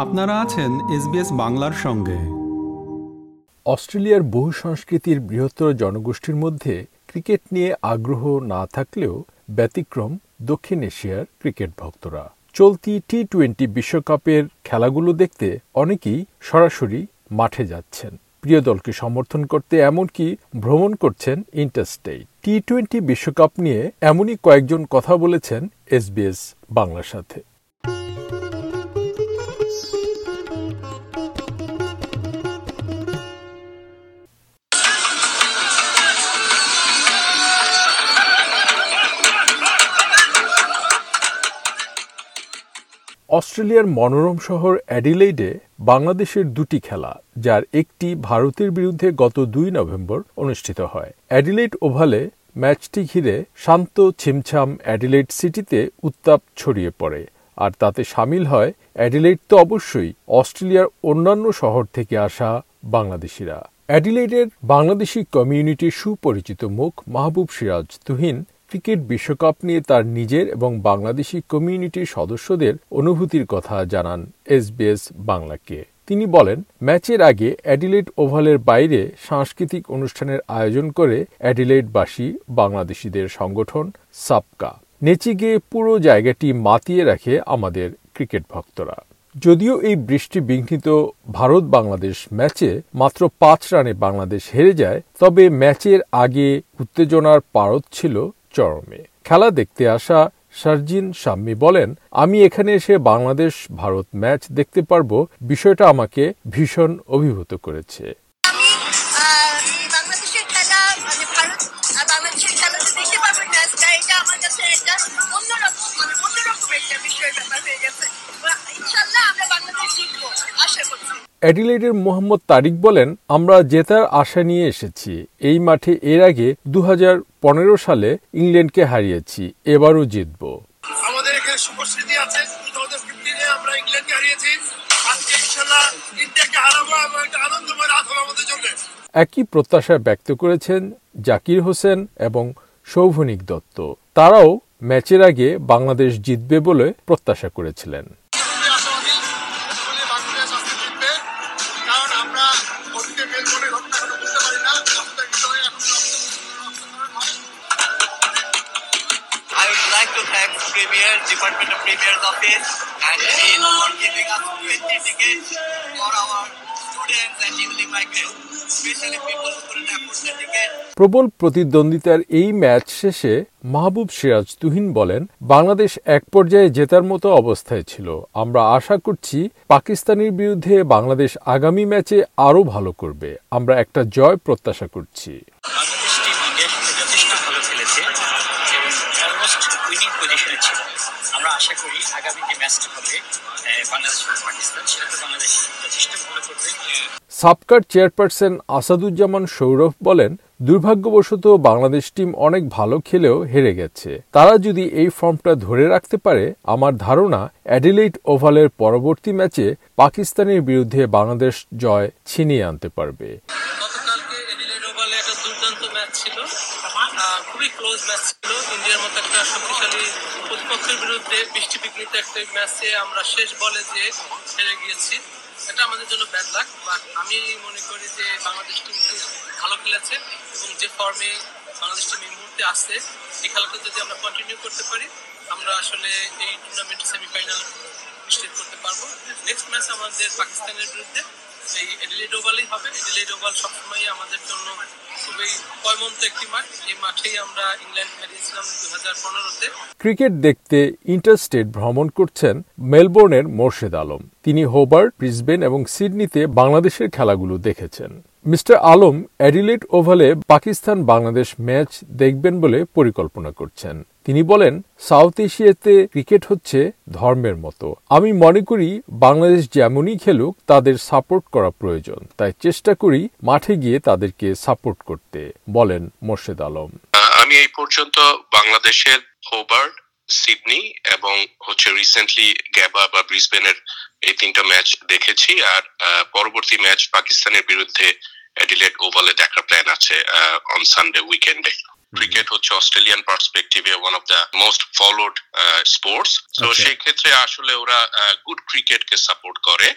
আপনারা আছেন এসবিএস বাংলার সঙ্গে। অস্ট্রেলিয়ার বহু সংস্কৃতির বৃহত্তর জনগোষ্ঠীর মধ্যে ক্রিকেট নিয়ে আগ্রহ না থাকলেও ব্যতিক্রম দক্ষিণ এশিয়ার ক্রিকেট ভক্তরা। চলতি টি টোয়েন্টি বিশ্বকাপের খেলাগুলো দেখতে অনেকেই সরাসরি মাঠে যাচ্ছেন। প্রিয় দলকে সমর্থন করতে এমনকি ভ্রমণ করছেন ইন্টারস্টেট। টি টোয়েন্টি বিশ্বকাপ নিয়ে এমনই কয়েকজন কথা বলেছেন এসবিএস বাংলার সাথে। অস্ট্রেলিয়ার মনোরম শহর অ্যাডিলেইডে বাংলাদেশের দুটি খেলা, যার একটি ভারতের বিরুদ্ধে গত দুই নভেম্বর অনুষ্ঠিত হয়। অ্যাডিলেইড ওভালে ম্যাচটি ঘিরে শান্ত, ছিমছাম অ্যাডিলেইড সিটিতে উত্তাপ ছড়িয়ে পড়ে, আর তাতে সামিল হয় অ্যাডিলেইড তো অবশ্যই অস্ট্রেলিয়ার অন্যান্য শহর থেকে আসা বাংলাদেশিরা। অ্যাডিলেইডের বাংলাদেশি কমিউনিটির সুপরিচিত মুখ মাহবুব সিরাজ তুহিন ক্রিকেট বিশ্বকাপ নিয়ে তার নিজের এবং বাংলাদেশি কমিউনিটির সদস্যদের অনুভূতির কথা জানান এসবিএস বাংলাকে। তিনি বলেন, ম্যাচের আগে অ্যাডিলেট ওভালের বাইরে সাংস্কৃতিক অনুষ্ঠানের আয়োজন করে অ্যাডিলেটবাসী বাংলাদেশিদের সংগঠন সাপকা। নেচে গিয়ে পুরো জায়গাটি মাতিয়ে রাখে আমাদের ক্রিকেট ভক্তরা। যদিও এই বৃষ্টি বিঘ্নিত ভারত বাংলাদেশ ম্যাচে মাত্র পাঁচ রানে বাংলাদেশ হেরে যায়, তবে ম্যাচের আগে উত্তেজনার পারদ ছিল চরমে। খেলা দেখতে আসা সার্জিন শাম্মী বলেন, আমি এখানে এসে বাংলাদেশ, ভারত ম্যাচ দেখতে পারব। বিষয়টা আমাকে ভীষণ অভিভূত করেছে। অ্যাডিলেডের মোহাম্মদ তারিক বলেন আমরা জেতার আশা নিয়ে এসেছি। এই মাঠে এর আগে দু হাজার পনেরো সালে ইংল্যান্ডকে হারিয়েছি। এবারও জিতব। আমাদের এখানে সুপস্থিতি আছে। আমরা ইংল্যান্ডকে হারিয়েছি। একই প্রত্যাশা ব্যক্ত করেছেন জাকির হোসেন এবং সৌভনিক দত্ত। তারাও ম্যাচের আগে বাংলাদেশ জিতবে বলে প্রত্যাশা করেছিলেন। Department of Premier's office, and in for giving us 20 tickets for our students and newly migrants. প্রবল প্রতিদ্বন্দ্বিতার এই ম্যাচ শেষে মাহবুব সিরাজ তুহিন বলেন বাংলাদেশ এক পর্যায়ে জেতার মতো অবস্থায় ছিল। আমরা আশা করছি পাকিস্তানের বিরুদ্ধে বাংলাদেশ আগামী ম্যাচে আরও ভালো করবে। আমরা একটা জয় প্রত্যাশা করছি। সাবকার চেয়ারপারসন আসাদুজ্জামান সৌরভ বলেন দুর্ভাগ্যবশত বাংলাদেশ টিম অনেক ভালো খেলেও হেরে গেছে। তারা যদি এই ফর্মটা ধরে রাখতে পারে আমার ধারণা অ্যাডিলেইট ওভালের পরবর্তী ম্যাচে পাকিস্তানের বিরুদ্ধে বাংলাদেশ জয় ছিনিয়ে আনতে পারবে। খুবই ক্লোজ ম্যাচ ছিল। ইন্ডিয়ার মতো একটা শক্তিশালী প্রতিপক্ষের বিরুদ্ধে বৃষ্টি বিঘ্নিত একটা ম্যাচে আমরা শেষ বলে যে হেরে গিয়েছি, এটা আমাদের জন্য ব্যাড লাক বাট আমি মনে করি যে বাংলাদেশ টিম ভালো খেলেছে এবং যে ফর্মে বাংলাদেশ টিম এই মুহূর্তে আসছে এই খেলাটা যদি আমরা কন্টিনিউ করতে পারি, আমরা আসলে এই টুর্নামেন্ট সেমিফাইনাল নিশ্চিত করতে পারব। নেক্সট ম্যাচ আমাদের পাকিস্তানের বিরুদ্ধে এই এডিলেড ওভালই হবে। এডিলেড ওভাল সবসময় আমাদের জন্য খুবই কয়মন্ত একটি মাঠ। এই মাঠেই আমরা ইংল্যান্ড হারিয়েছিলাম দু হাজার পনেরোতে। ক্রিকেট দেখতে ইন্টারস্টেট ভ্রমণ করছেন মেলবোর্নের মোর্শেদ আলম। তিনি হোবার্ট, ব্রিসবেন এবং সিডনিতে বাংলাদেশের খেলাগুলো দেখেছেন। মিস্টার আলম অ্যাডিলেট ওভালে পাকিস্তান বাংলাদেশ ম্যাচ দেখবেন বলে পরিকল্পনা করছেন। তিনি বলেন, সাউথ এশিয়াতে ক্রিকেট হচ্ছে ধর্মের মতো। আমি মনে করি বাংলাদেশ যেমনই খেলুক, তাদের সাপোর্ট করা প্রয়োজন। তাই চেষ্টা করি মাঠে গিয়ে তাদেরকে সাপোর্ট করতে, বলেন মোর্শেদ আলম। আমি এই পর্যন্ত বাংলাদেশের হোবার্ট সিডনি এবং হচ্ছে রিসেন্টলি গ্যাবা বা ব্রিসবেনের এই তিনটা ম্যাচ দেখেছি আর পরবর্তী ম্যাচ পাকিস্তানের বিরুদ্ধে অ্যাডিলেট ওভালে দেখার প্ল্যান আছে অন সানডে উইকেন্ডে ক্রিকেট হচ্ছে Australian পার্সপেক্টিভে one of the most followed sports তো। সেই ক্ষেত্রে আসলে ওরা গুড ক্রিকেটকে সাপোর্ট করে।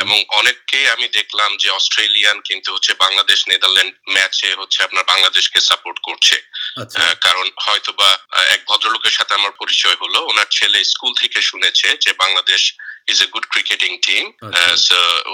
এবং অনেককে আমি দেখলাম যে অস্ট্রেলিয়ান কিন্তু হচ্ছে বাংলাদেশ নেদারল্যান্ড ম্যাচে হচ্ছে আপনার বাংলাদেশকে সাপোর্ট করছে। আচ্ছা। কারণ হয়তোবা এক ভদ্রলোকের সাথে আমার পরিচয় হলো। ওনার ছেলে স্কুল থেকে শুনেছে যে Bangladesh is a good cricketing team.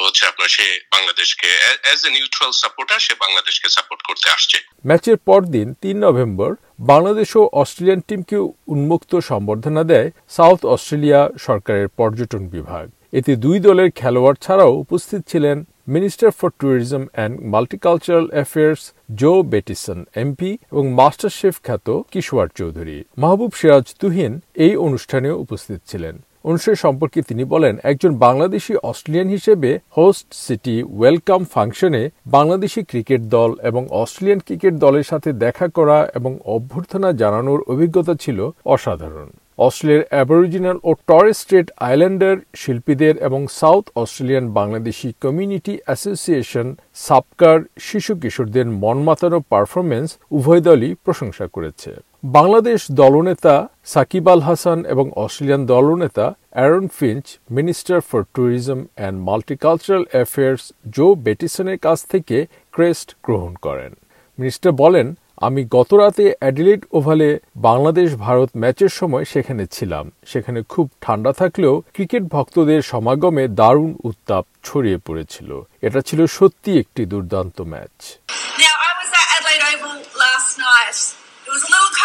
হচ্ছে আপনার সে বাংলাদেশকে অ্যাজ এ নিউট্রাল সাপোর্টার সে বাংলাদেশকে সাপোর্ট করতে আসছে। ম্যাচের পরদিন তিন নভেম্বর বাংলাদেশ ও অস্ট্রেলিয়ান টিমকে উন্মুক্ত সম্বর্ধনা দেয় সাউথ অস্ট্রেলিয়া সরকারের পর্যটন বিভাগ। এতে দুই দলের খেলোয়াড় ছাড়াও উপস্থিত ছিলেন minister for tourism and multicultural affairs Zoe Bettison MP এবং মাস্টার শেফ খ্যাত কিশোয়ার চৌধুরী। মাহবুব সিরাজ তুহিন এই অনুষ্ঠানেও উপস্থিত ছিলেন। অনুষ্ঠান সম্পর্কে তিনি বলেন, একজন বাংলাদেশি অস্ট্রেলিয়ান হিসেবে হোস্ট সিটি ওয়েলকাম ফাংশনে বাংলাদেশি ক্রিকেট দল এবং অস্ট্রেলিয়ান ক্রিকেট দলের সাথে দেখা করা এবং অভ্যর্থনা জানানোর অভিজ্ঞতা ছিল অসাধারণ। অস্ট্রেলিয়ার অ্যাবরিজিনাল ও টরেস স্ট্রেট আইল্যান্ডার শিল্পীদের এবং South Australian Bangladeshi community association সাপকার শিশু কিশোরদের মনমাতানো পারফরমেন্স উভয় দলই প্রশংসা করেছে। বাংলাদেশ দলনেতা সাকিব আল হাসান এবং অস্ট্রেলিয়ান দলনেতা Aaron Finch, minister for tourism and multicultural affairs Zoe বেটিসনের কাছ থেকে ক্রেস্ট গ্রহণ করেন। মিনিস্টার বলেন, আমি গতরাতে অ্যাডিলেড ওভালে বাংলাদেশ ভারত ম্যাচের সময় সেখানে ছিলাম। সেখানে খুব ঠান্ডা থাকলেও ক্রিকেট ভক্তদের সমাগমে দারুণ উত্তাপ ছড়িয়ে পড়েছিল। এটা ছিল সত্যি একটি দুর্দান্ত match.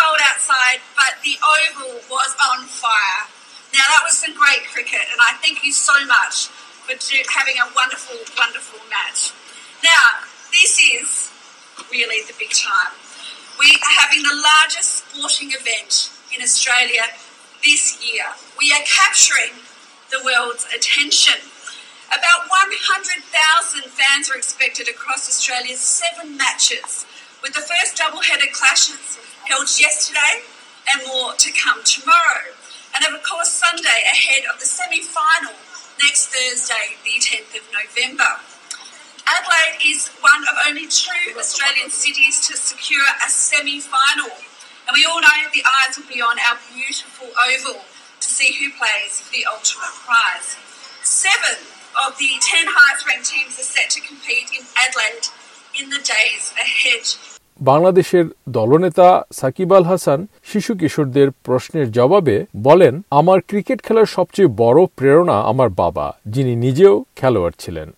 Cold outside, but the Oval was on fire. Now, that was some great cricket, and I thank you so much for having a wonderful, wonderful match. Now, this is really the big time. We are having the largest sporting event in Australia this year. We are capturing the world's attention. About 100,000 fans are expected across Australia's seven matches, with the first double-header clashes held yesterday and more to come tomorrow. And of course, Sunday ahead of the semi-final next Thursday, the 10th of November. Adelaide is one of only two Australian cities to secure a semi-final. And we all know the eyes will be on our beautiful oval to see who plays for the ultimate prize. Seven of the ten highest ranked teams are set to compete in Adelaide in the days ahead. বাংলাদেশের দলনেতা সাকিব আল হাসান শিশু কিশোরদের প্রশ্নের জবাবে বলেন আমার cricket খেলার সবচেয়ে বড় প্রেরণা আমার বাবা যিনি নিজেও খেলোয়াড় ছিলেন।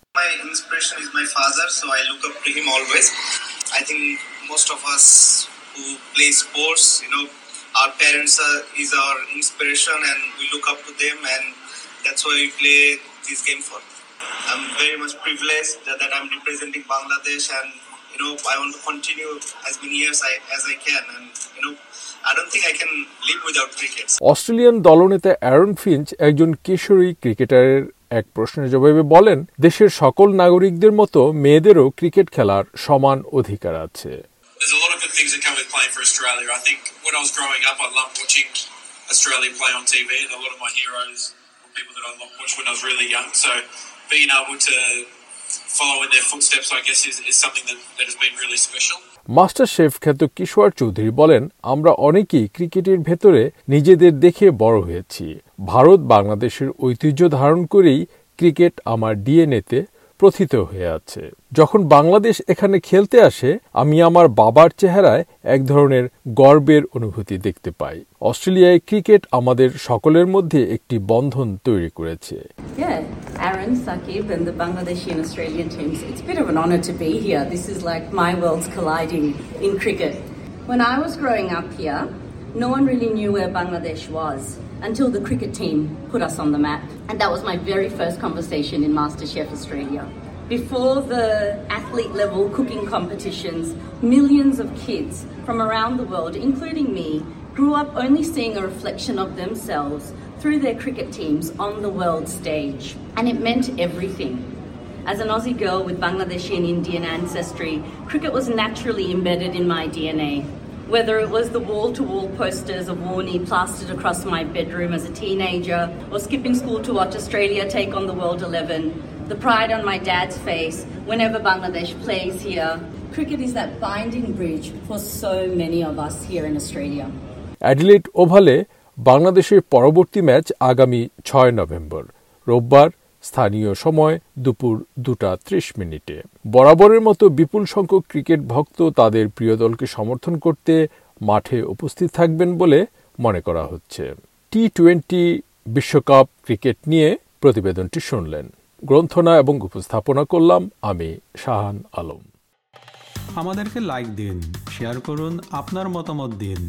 I'm very much privileged that, that I'm representing Bangladesh and you know, I want to continue as many years I, as I can, and you know, I don't think I can live without cricket. Australian দলনেতা Aaron Finch একজন কিশোরী ক্রিকেটারের এক প্রশ্নের জবাবে বলেন দেশের সকল নাগরিকদের মতো মেয়েদেরও ক্রিকেট খেলার সমান অধিকার আছে there's a lot of good things that come with playing for Australia. I think when I was growing up, I loved watching Australia play on TV, and a lot of my heroes were people that I loved when I was really young. So being able to follow in their footsteps, I guess, is, is something that, that has been really special. Master chef খ্যাত কিশোর চৌধুরী বলেন আমরা অনেকেই ক্রিকেটের ভেতরে নিজেদের দেখে বড় হয়েছি। ভারত বাংলাদেশের ঐতিহ্য ধারণ করেই ক্রিকেট আমার ডিএনএতে প্রথিত হয়ে আছে। যখন বাংলাদেশ এখানে খেলতে আসে আমি আমার বাবার চেহারায় এক ধরনের গর্বের অনুভূতি দেখতে পাই। অস্ট্রেলিয়ায় ক্রিকেট আমাদের সকলের মধ্যে একটি বন্ধন তৈরি করেছে। Aaron, Sakib, and the Bangladeshi and Australian teams. It's a bit of an honour to be here. This is like my worlds colliding in cricket. When I was growing up here, no one really knew where Bangladesh was until the cricket team put us on the map. And that was my very first conversation in MasterChef Australia. Before the athlete level cooking competitions, millions of kids from around the world, including me, grew up only seeing a reflection of themselves through their cricket teams on the world stage. And it meant everything. As an Aussie girl with Bangladeshi and Indian ancestry, cricket was naturally embedded in my DNA. Whether it was the wall to wall posters of Warney plastered across my bedroom as a teenager, or skipping school to watch Australia take on the World 11, the pride on my dad's face whenever Bangladesh plays here, cricket is that binding bridge for so many of us here in Australia. Adelaide ওভালে বাংলাদেশের পরবর্তী match আগামী ছয় November. রোববার স্থানীয় সময় দুপুর দুটা ত্রিশ মিনিটে। বরাবরের মতো বিপুল সংখ্যক ক্রিকেট ভক্ত তাদের প্রিয় দলকে সমর্থন করতে মাঠে উপস্থিত থাকবেন বলে মনে করা হচ্ছে। টি টোয়েন্টি বিশ্বকাপ ক্রিকেট নিয়ে প্রতিবেদনটি শুনলেন। গ্রন্থনা এবং উপস্থাপনা করলাম আমি শাহান আলম। আমাদেরকে লাইক দিন শেয়ার করুন, আপনার মতামত দিন।